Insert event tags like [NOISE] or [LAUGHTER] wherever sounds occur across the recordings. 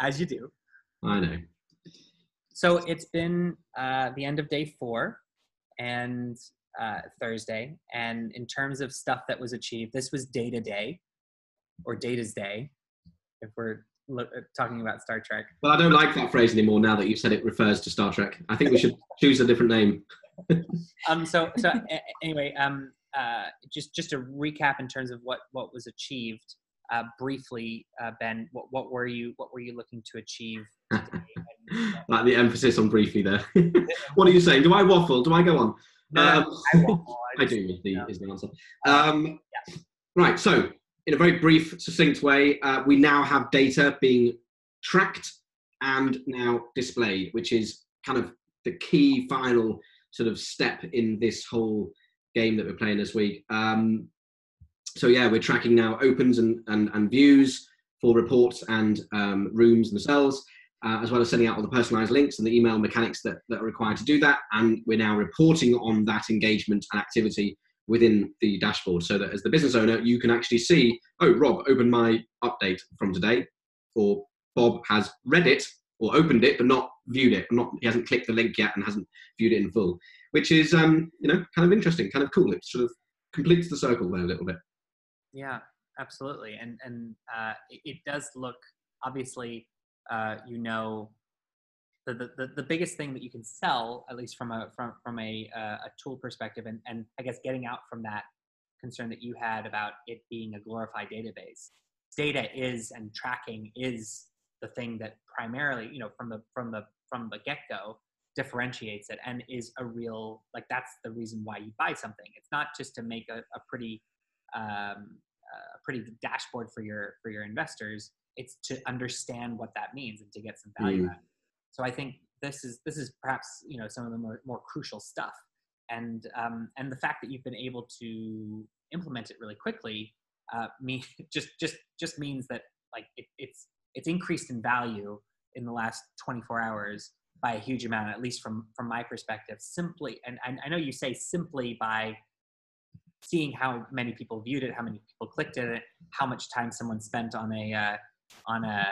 as you do. I know. So it's been uh, the end of day four and uh, Thursday. And in terms of stuff that was achieved, this was day to day or data's day, if we're lo- uh, talking about Star Trek. Well, I don't like that phrase anymore now that you've said it refers to Star Trek. I think we should choose a different name. [LAUGHS] um, so, so a- anyway, um, uh, just just to recap in terms of what what was achieved uh, briefly, uh, Ben. What what were you what were you looking to achieve? Today? [LAUGHS] Like the emphasis on briefly there. [LAUGHS] what are you saying? Do I waffle? Do I go on? no, Um, I, won't. [LAUGHS] I just- do is the, yeah. is the answer. Um, Right, so in a very brief, succinct way, uh, we now have data being tracked and now displayed, which is kind of the key final sort of step in this whole game that we're playing this week. Um, so yeah, we're tracking now opens and, and, and views for reports and um, rooms themselves, uh, as well as sending out all the personalized links and the email mechanics that, that are required to do that. And we're now reporting on that engagement and activity within the dashboard so that as the business owner, you can actually see, oh, Rob opened my update from today, or Bob has read it or opened it but not viewed it, not he hasn't clicked the link yet and hasn't viewed it in full, which is um, you know kind of interesting, kind of cool. It sort of completes the circle there a little bit. Yeah, absolutely. And and uh, it, it does look obviously. Uh, you know, the, the the biggest thing that you can sell, at least from a from from a uh, a tool perspective, and and I guess getting out from that concern that you had about it being a glorified database. Data is and tracking is the thing that primarily, you know, from the from the from the get go differentiates it and is a real like that's the reason why you buy something. It's not just to make a, a pretty um, a pretty dashboard for your for your investors. It's to understand what that means and to get some value Mm. out of it. So I think this is this is perhaps you know some of the more, more crucial stuff, and um, and the fact that you've been able to implement it really quickly uh, me [LAUGHS] just just just means that like it, it's it's increased in value in the last 24 hours by a huge amount, at least from from my perspective. Simply, and I, I know you say simply by seeing how many people viewed it, how many people clicked it, how much time someone spent on a uh, on a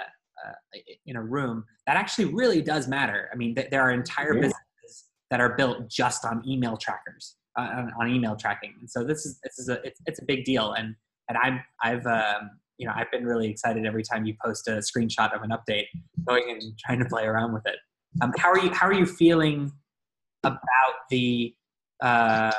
uh, in a room. That actually really does matter. I mean, th- there are entire Yeah. businesses that are built just on email trackers, uh, on, on email tracking. And so this is this is a it's, it's a big deal. And and I'm I've um, you know I've been really excited every time you post a screenshot of an update, going and trying to play around with it. Um, how are you How are you feeling about the uh,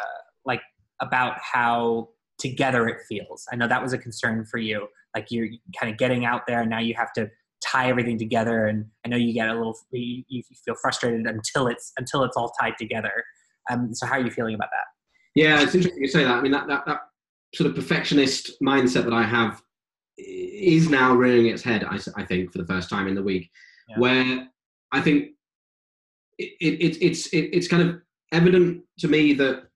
about how together it feels? I know that was a concern for you. Like you're kind of getting out there, and now you have to tie everything together. And I know you get a little you, you feel frustrated until it's until it's all tied together. Um, so how are you feeling about that? Yeah, it's interesting you say that. I mean, that, that, that sort of perfectionist mindset that I have is now rearing its head, I, I think, for the first time in the week, Yeah. where I think it, it, it, it's, it, it's kind of evident to me that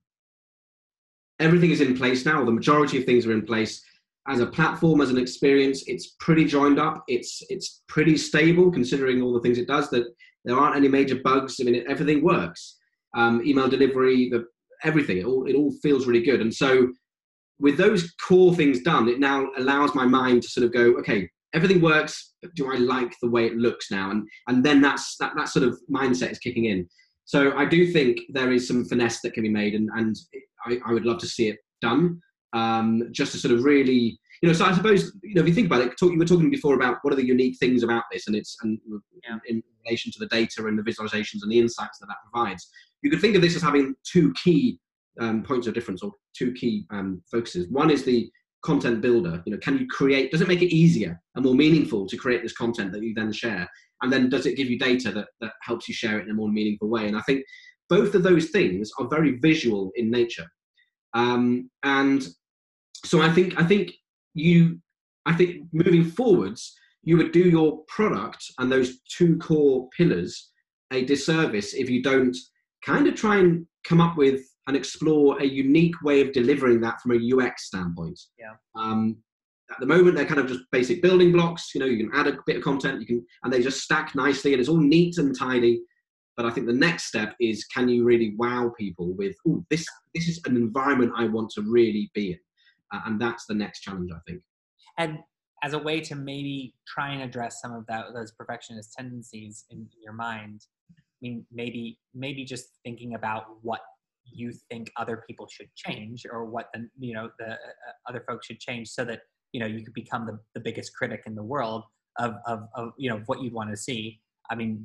everything is in place now. The majority of things are in place. As a platform, as an experience, it's pretty joined up. It's it's pretty stable considering all the things it does. That there aren't any major bugs. I mean, everything works. Um, email delivery, the everything. It all it all feels really good. And so, with those core things done, it now allows my mind to sort of go, okay, everything works. Do I like the way it looks now? And and then that's that that sort of mindset is kicking in. So I do think there is some finesse that can be made, and and I, I would love to see it done. Um, just to sort of really, you know, so I suppose you know if you think about it, talk, you were talking before about what are the unique things about this, and it's and Yeah. in relation to the data and the visualizations and the insights that that provides. You could think of this as having two key um, points of difference or two key um, focuses. One is the content builder. You know, can you create? Does it make it easier and more meaningful to create this content that you then share? And then does it give you data that that helps you share it in a more meaningful way? And I think both of those things are very visual in nature. Um, and so I think I think you I think moving forwards, you would do your product and those two core pillars a disservice if you don't kind of try and come up with and explore a unique way of delivering that from a UX standpoint. Yeah. Um, at the moment, they're kind of just basic building blocks. You know, you can add a bit of content, you can, and they just stack nicely, and it's all neat and tidy. But I think the next step is can you really wow people with, oh, this this is an environment I want to really be in, uh, and that's the next challenge, I think. And as a way to maybe try and address some of that those perfectionist tendencies in, in your mind i mean maybe maybe just thinking about what you think other people should change or what the you know the uh, other folks should change so that you know you could become the, the biggest critic in the world of, of, of you know what you'd want to see. I mean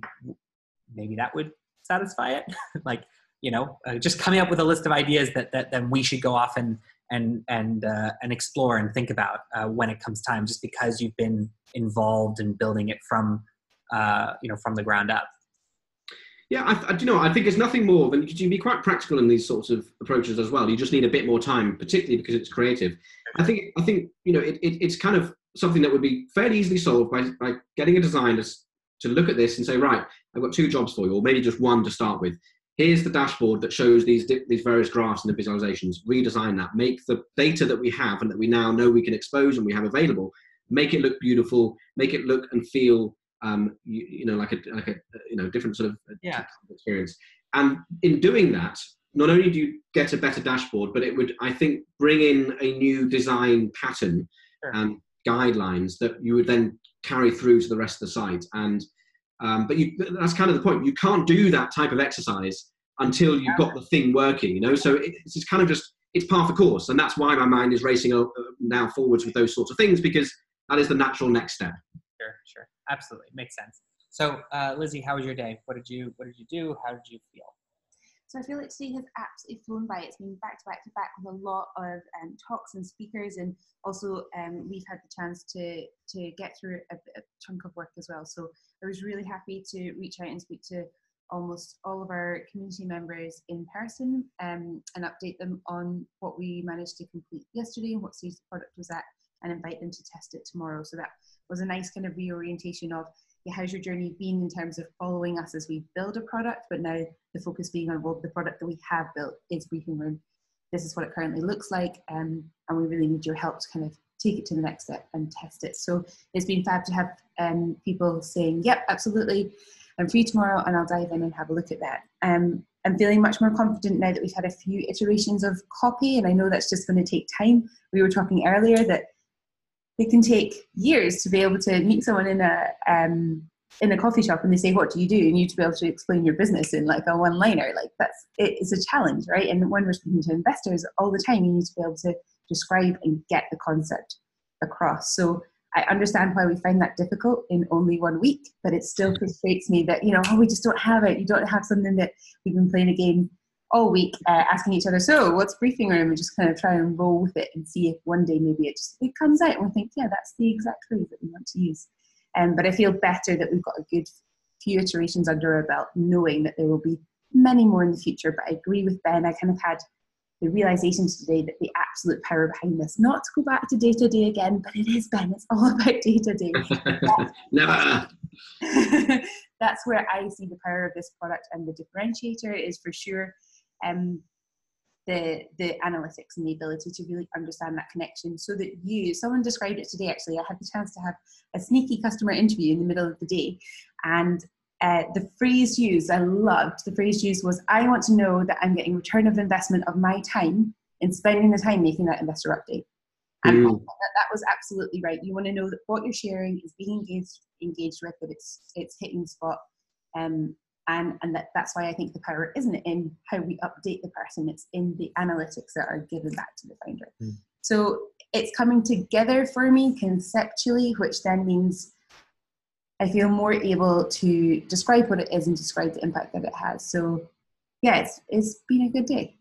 maybe that would satisfy it. [LAUGHS] Like you know uh, just coming up with a list of ideas that, that then we should go off and and and uh, and explore and think about uh, when it comes time just because you've been involved in building it from uh, you know from the ground up yeah, I, I, you know, I think it's nothing more than you can be quite practical in these sorts of approaches as well. You just need a bit more time, particularly because it's creative. I think, I think, you know, it, it, it's kind of something that would be fairly easily solved by, by getting a designer to look at this and say, right, I've got two jobs for you, or maybe just one to start with. Here's the dashboard that shows these these various graphs and the visualizations. Redesign that. Make the data that we have and that we now know we can expose and we have available. Make it look beautiful. Make it look and feel um, you, you, know, like a like a you know different sort of uh, yeah. experience. And in doing that, not only do you get a better dashboard, but it would, I think, bring in a new design pattern sure. and guidelines that you would then carry through to the rest of the site. And um, but you, that's kind of the point. You can't do that type of exercise until you've got the thing working. You know, so it's, it's kind of just it's of the course, and that's why my mind is racing uh, now forwards with those sorts of things because that is the natural next step. Sure, sure absolutely makes sense. So, uh, Lizzie, how was your day? What did you What did you do? How did you feel? So I feel like today has absolutely flown by. It's been back to back to back with a lot of um, talks and speakers, and also um, we've had the chance to to get through a, a, chunk of work as well. So I was really happy to reach out and speak to almost all of our community members in person um, and update them on what we managed to complete yesterday and what stage the product was at, and invite them to test it tomorrow. So that was a nice kind of reorientation of yeah, how's your journey been in terms of following us as we build a product, but now the focus being on well, the product that we have built is Briefing Room. This is what it currently looks like, um, and we really need your help to kind of take it to the next step and test it. So it's been fab to have um, people saying, "Yep, absolutely, I'm free tomorrow, and I'll dive in and have a look at that." Um, I'm feeling much more confident now that we've had a few iterations of copy, and I know that's just going to take time. We were talking earlier that it can take years to be able to meet someone in a um, in a coffee shop and they say, "What do you do?" and you to be able to explain your business in like a one liner. Like that's it is a challenge, right? And when we're speaking to investors all the time, you need to be able to describe and get the concept across. So I understand why we find that difficult in only one week, but it still frustrates me that you know, oh, we just don't have it. You don't have something that we've been playing a game all week uh, asking each other, so what's briefing room? And just kind of try and roll with it and see if one day maybe it just it comes out and we think, yeah, that's the exact phrase that we want to use. Um, but I feel better that we've got a good few iterations under our belt, knowing that there will be many more in the future. But I agree with Ben. I kind of had the realization today that the absolute power behind this, not to go back to data day again, but it is Ben. It's all [LAUGHS] about data day. [LAUGHS] Never. [LAUGHS] that's where I see the power of this product and the differentiator is for sure um, the the analytics and the ability to really understand that connection so that you someone described it today actually i had the chance to have a sneaky customer interview in the middle of the day. And uh, the phrase used i loved the phrase used was i want to know that i'm getting return of investment of my time in spending the time making that investor update. And mm. that, that was absolutely right. You want to know that what you're sharing is being engaged engaged with that it's it's hitting the spot um, and and that, that's why I think the power isn't in how we update the person; it's in the analytics that are given back to the founder. Mm. So it's coming together for me conceptually, which then means I feel more able to describe what it is and describe the impact that it has. So yeah, it's it's been a good day.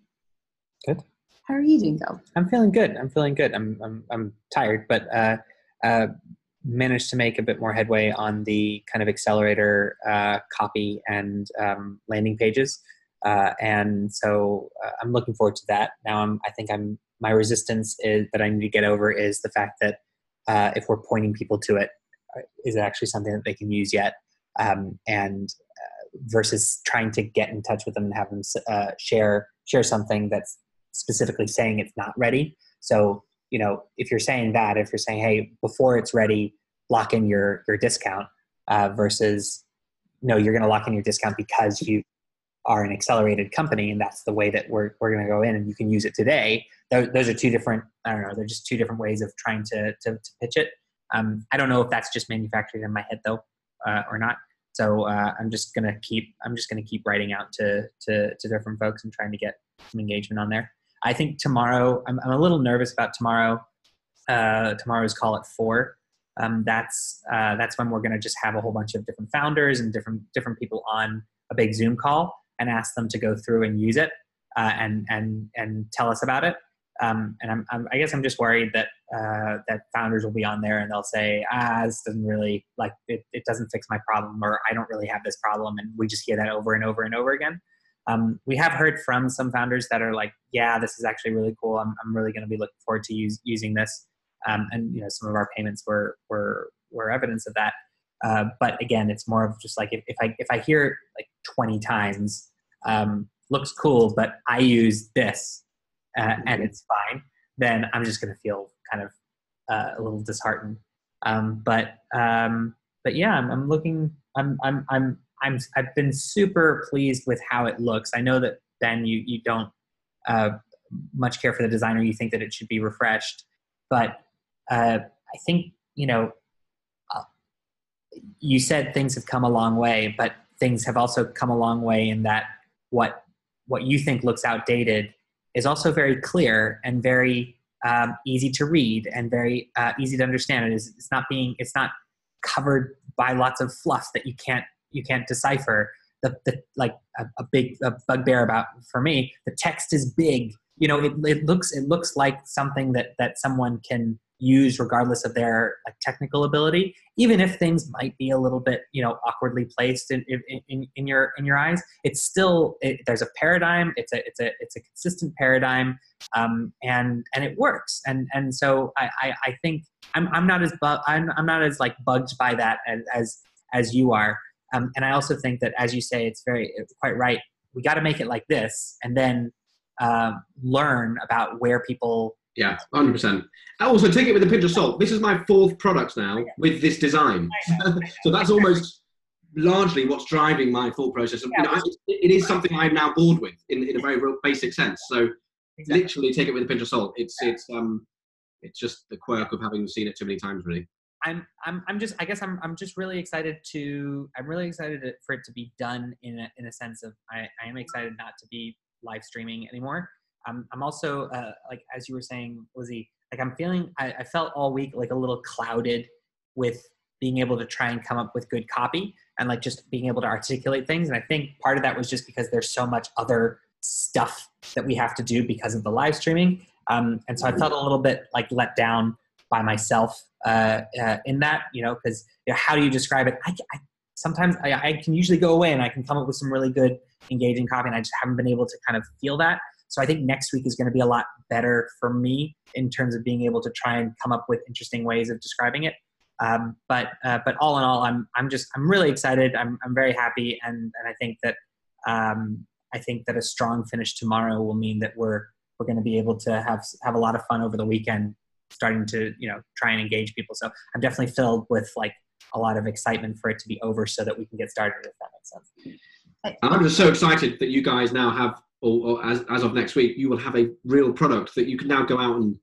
Good. How are you doing, Gelb? I'm feeling good. I'm feeling good. I'm I'm I'm tired, but uh, uh, managed to make a bit more headway on the kind of accelerator uh, copy and um, landing pages. Uh, and so uh, I'm looking forward to that. Now I'm, I think I'm, my resistance is that I need to get over is the fact that uh, if we're pointing people to it, uh, it actually something that they can use yet? Um, and uh, versus trying to get in touch with them and have them share share something that's specifically saying it's not ready. So you know, if you're saying that, if you're saying, hey, before it's ready, lock in your your discount, uh, versus no, you're going to lock in your discount because you are an accelerated company, and that's the way that we're we're going to go in, and you can use it today. Those, those are two different. I don't know. They're just two different ways of trying to to, to pitch it. Um, I don't know if that's just manufactured in my head though, uh, or not. So uh, I'm just gonna keep I'm just gonna keep writing out to, to to different folks and trying to get some engagement on there. I think tomorrow I'm, I'm a little nervous about tomorrow. Uh, tomorrow's call at four. Um, that's uh, that's when we're gonna just have a whole bunch of different founders and different different people on a big Zoom call and ask them to go through and use it uh, and and and tell us about it. Um, and I'm, I'm, i guess I'm just worried that uh, that founders will be on there and they'll say, ah, this doesn't really like it, it doesn't fix my problem, or I don't really have this problem, and we just hear that over and over and over again. Um, we have heard from some founders that are like, yeah, this is actually really cool. I'm, I'm really going to be looking forward to use, using this. Um, and you know, some of our payments were were were evidence of that. Uh, but again, it's more of just like if, if I if I hear like 20 times, um, looks cool, but I use this uh, and it's fine, then I'm just going to feel kind of uh, a little disheartened. Um, but um, but yeah, I'm, I'm looking. I'm I'm I'm I'm I've been super pleased with how it looks. I know that Ben, you you don't uh, much care for the designer. You think that it should be refreshed, but uh, I think you know. Uh, you said things have come a long way, but things have also come a long way in that what what you think looks outdated is also very clear and very um, easy to read and very uh, easy to understand. It is it's not being it's not covered by lots of fluff that you can't you can't decipher. The, the like a, a big a bugbear about for me the text is big. You know it, it looks it looks like something that that someone can use regardless of their like, technical ability even if things might be a little bit you know awkwardly placed in, in, in your in your eyes. It's still it, there's a paradigm it's a it's a it's a consistent paradigm um, and and it works. And and so i i, I think i'm i'm not as bu- I'm, I'm not as like bugged by that as as, as you are um, and i also think that as you say it's very it's quite right we got to make it like this and then uh, learn about where people yeah, hundred percent. Also, take it with a pinch of salt. This is my fourth product now with this design, [LAUGHS] so that's almost largely what's driving my thought process. You know, it is something I'm now bored with in, in a very real basic sense. So, exactly. literally, take it with a pinch of salt. It's it's um, it's just the quirk of having seen it too many times, really. I'm, I'm, I'm just, I guess I'm, I'm just really excited to, I'm really excited for it to be done in a, in a sense of, I, I am excited not to be live streaming anymore. I'm, I'm also uh, like as you were saying, Lizzie, like I'm feeling I, I felt all week like a little clouded with being able to try and come up with good copy and like just being able to articulate things. And I think part of that was just because there's so much other stuff that we have to do because of the live streaming. Um, and so I felt a little bit like let down by myself uh, uh, in that, you know, because you know, how do you describe it? I, I sometimes I, I, can usually go away and I can come up with some really good engaging copy, and I just haven't been able to kind of feel that. So I think next week is going to be a lot better for me in terms of being able to try and come up with interesting ways of describing it. Um, but uh, but all in all, I'm I'm just I'm really excited. I'm I'm very happy, and and I think that um, I think that a strong finish tomorrow will mean that we're we're going to be able to have have a lot of fun over the weekend, starting to you know try and engage people. So I'm definitely filled with like a lot of excitement for it to be over, so that we can get started. If that makes sense. I'm just so excited that you guys now have or, or as, as of next week, you will have a real product that you can now go out and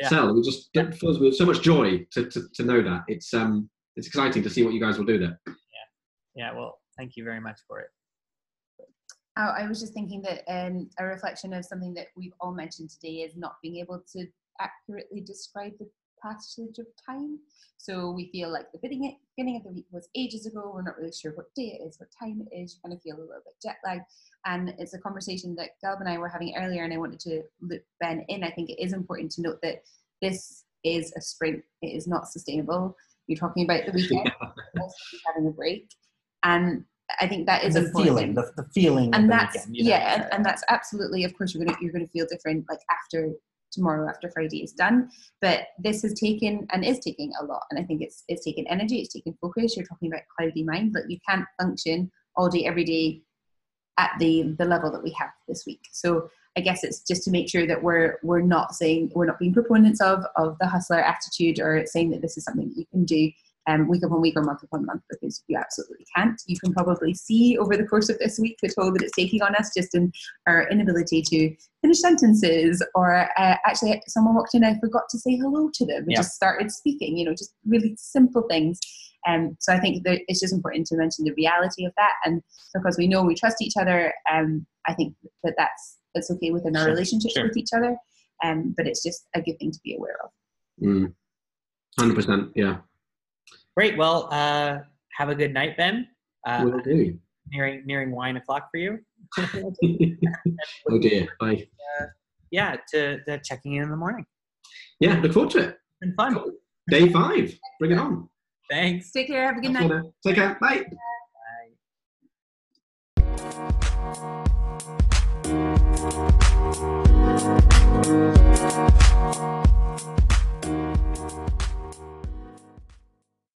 yeah. sell. It just yeah. fills with so much joy to, to, to know that. It's um it's exciting to see what you guys will do there. Yeah, yeah. Well, thank you very much for it. Oh, I was just thinking that um, a reflection of something that we've all mentioned today is not being able to accurately describe the passage of time. So we feel like the beginning of the week was ages ago. We're not really sure what day it is, what time it is. Kind of feel a little bit jet lagged. And it's a conversation that Gelb and I were having earlier, and I wanted to loop Ben in. I think it is important to note that this is a sprint. It is not sustainable. You're talking about the weekend, [LAUGHS] having a break, and I think that is the important. feeling, the, the feeling, and that's weekend, you know? yeah, and, and, that's absolutely. Of course, you're gonna you're gonna feel different like after tomorrow after Friday is done. But this has taken and is taking a lot. And I think it's it's taken energy, it's taken focus. You're talking about cloudy mind, but you can't function all day, every day at the the level that we have this week. So I guess it's just to make sure that we're we're not saying we're not being proponents of of the hustler attitude or saying that this is something that you can do um, week upon week or month upon month because you absolutely can't. You can probably see over the course of this week the toll that it's taking on us just in our inability to finish sentences or uh, actually someone walked in I forgot to say hello to them and Yeah. just started speaking, you know, just really simple things. Um, so I think that it's just important to mention the reality of that and because we know we trust each other, um, I think that that's, that's okay within our Sure, relationship sure. with each other. Um, but it's just a good thing to be aware of. Mm. 100%. Yeah. Great. Well, uh, have a good night, Ben. Uh, Will do. nearing nearing wine o'clock for you. [LAUGHS] oh dear. Bye. yeah, to, to checking in in the morning. Yeah, look forward to it. It's been fun. Day five. Bring it on. Thanks. Take care. Have a good Thanks, night. Lorna. Take care. Bye. Bye.